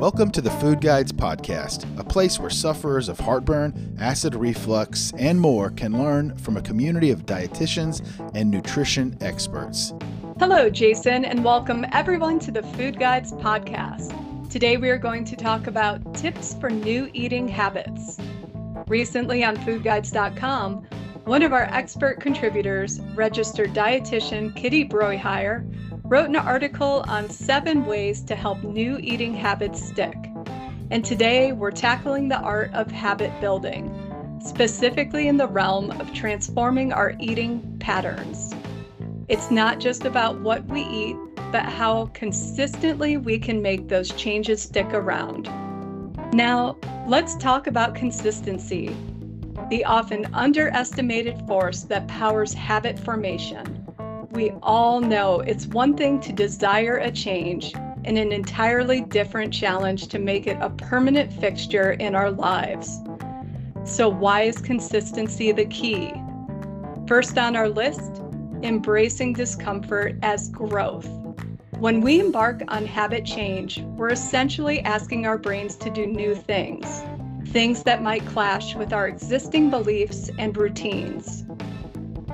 Welcome to the Food Guides Podcast, a place where sufferers of heartburn, acid reflux, and more can learn from a community of dietitians and nutrition experts. Hello, Jason, and welcome everyone to the Food Guides Podcast. Today we are going to talk about tips for new eating habits. Recently on foodguides.com, one of our expert contributors, registered dietitian Kitty Broihier, wrote an article on seven ways to help new eating habits stick. And today we're tackling the art of habit building, specifically in the realm of transforming our eating patterns. It's not just about what we eat, but how consistently we can make those changes stick around. Now, let's talk about consistency, the often underestimated force that powers habit formation we all know it's one thing to desire a change and an entirely different challenge to make it a permanent fixture in our lives. So, why is consistency the key? First on our list, embracing discomfort as growth. When we embark on habit change, we're essentially asking our brains to do new things, things that might clash with our existing beliefs and routines.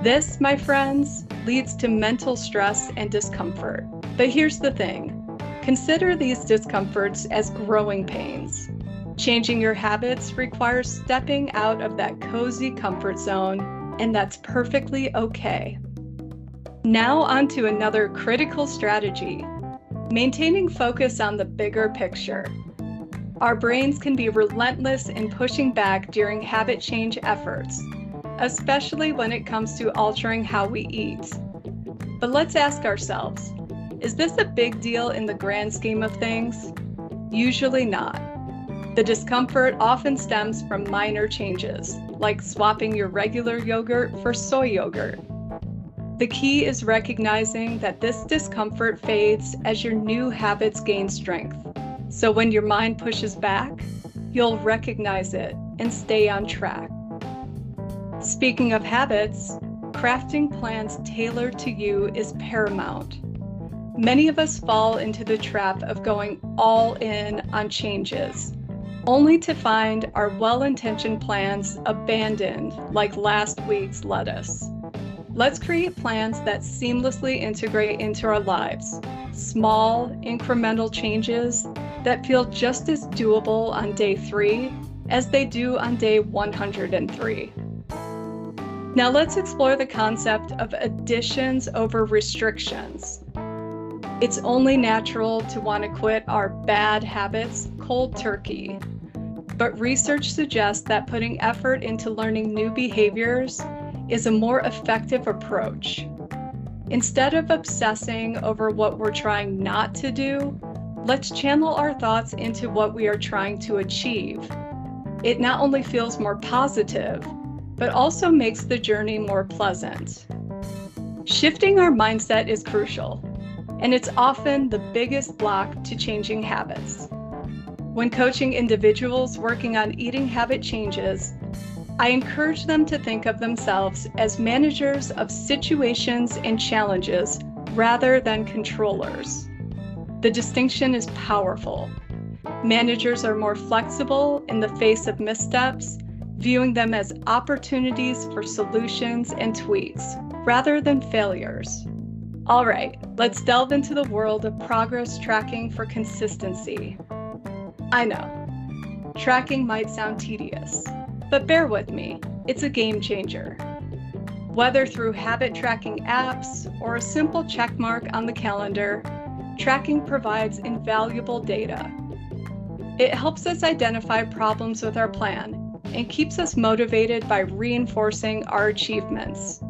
This, my friends, leads to mental stress and discomfort. But here's the thing consider these discomforts as growing pains. Changing your habits requires stepping out of that cozy comfort zone, and that's perfectly okay. Now, on to another critical strategy maintaining focus on the bigger picture. Our brains can be relentless in pushing back during habit change efforts, especially when it comes to altering how we eat. But let's ask ourselves is this a big deal in the grand scheme of things? Usually not. The discomfort often stems from minor changes, like swapping your regular yogurt for soy yogurt. The key is recognizing that this discomfort fades as your new habits gain strength. So when your mind pushes back, you'll recognize it and stay on track. Speaking of habits, crafting plans tailored to you is paramount. Many of us fall into the trap of going all in on changes, only to find our well intentioned plans abandoned like last week's lettuce. Let's create plans that seamlessly integrate into our lives. Small, incremental changes that feel just as doable on day three as they do on day 103. Now let's explore the concept of additions over restrictions. It's only natural to want to quit our bad habits cold turkey. But research suggests that putting effort into learning new behaviors is a more effective approach. Instead of obsessing over what we're trying not to do, let's channel our thoughts into what we are trying to achieve. It not only feels more positive, but also makes the journey more pleasant. Shifting our mindset is crucial, and it's often the biggest block to changing habits. When coaching individuals working on eating habit changes, I encourage them to think of themselves as managers of situations and challenges rather than controllers. The distinction is powerful. Managers are more flexible in the face of missteps viewing them as opportunities for solutions and tweaks rather than failures. All right, let's delve into the world of progress tracking for consistency. I know, tracking might sound tedious, but bear with me, it's a game changer. Whether through habit tracking apps or a simple check mark on the calendar, tracking provides invaluable data. It helps us identify problems with our plan and keeps us motivated by reinforcing our achievements.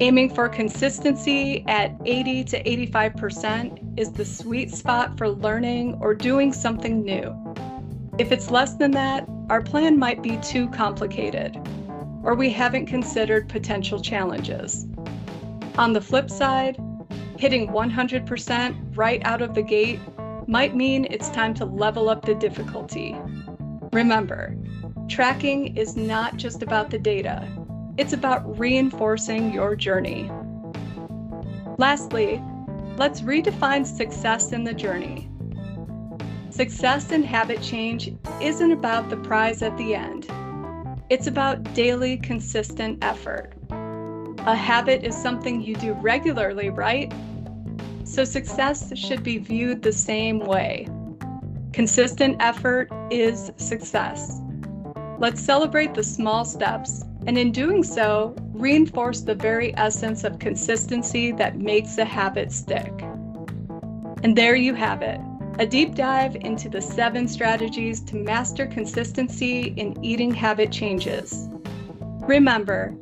Aiming for consistency at 80 to 85% is the sweet spot for learning or doing something new. If it's less than that, our plan might be too complicated, or we haven't considered potential challenges. On the flip side, hitting 100% right out of the gate might mean it's time to level up the difficulty. Remember, Tracking is not just about the data, it's about reinforcing your journey. Lastly, let's redefine success in the journey. Success in habit change isn't about the prize at the end. It's about daily, consistent effort. A habit is something you do regularly, right? So success should be viewed the same way. Consistent effort is success. Let's celebrate the small steps, and in doing so, reinforce the very essence of consistency that makes a habit stick. And there you have it a deep dive into the seven strategies to master consistency in eating habit changes. Remember,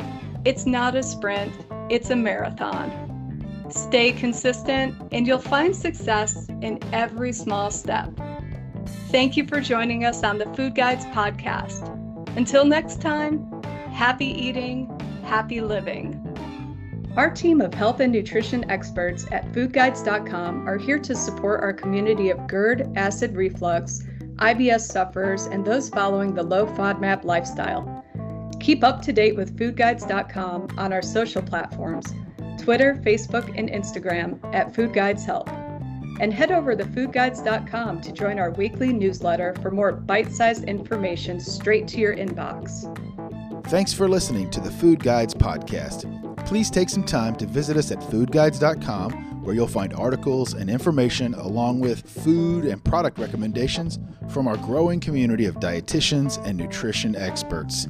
it's not a sprint, it's a marathon. Stay consistent, and you'll find success in every small step. Thank you for joining us on the Food Guides podcast. Until next time, happy eating, happy living. Our team of health and nutrition experts at foodguides.com are here to support our community of GERD, acid reflux, IBS sufferers, and those following the low FODMAP lifestyle. Keep up to date with foodguides.com on our social platforms Twitter, Facebook, and Instagram at Food Guides Help. And head over to foodguides.com to join our weekly newsletter for more bite sized information straight to your inbox. Thanks for listening to the Food Guides podcast. Please take some time to visit us at foodguides.com where you'll find articles and information along with food and product recommendations from our growing community of dietitians and nutrition experts.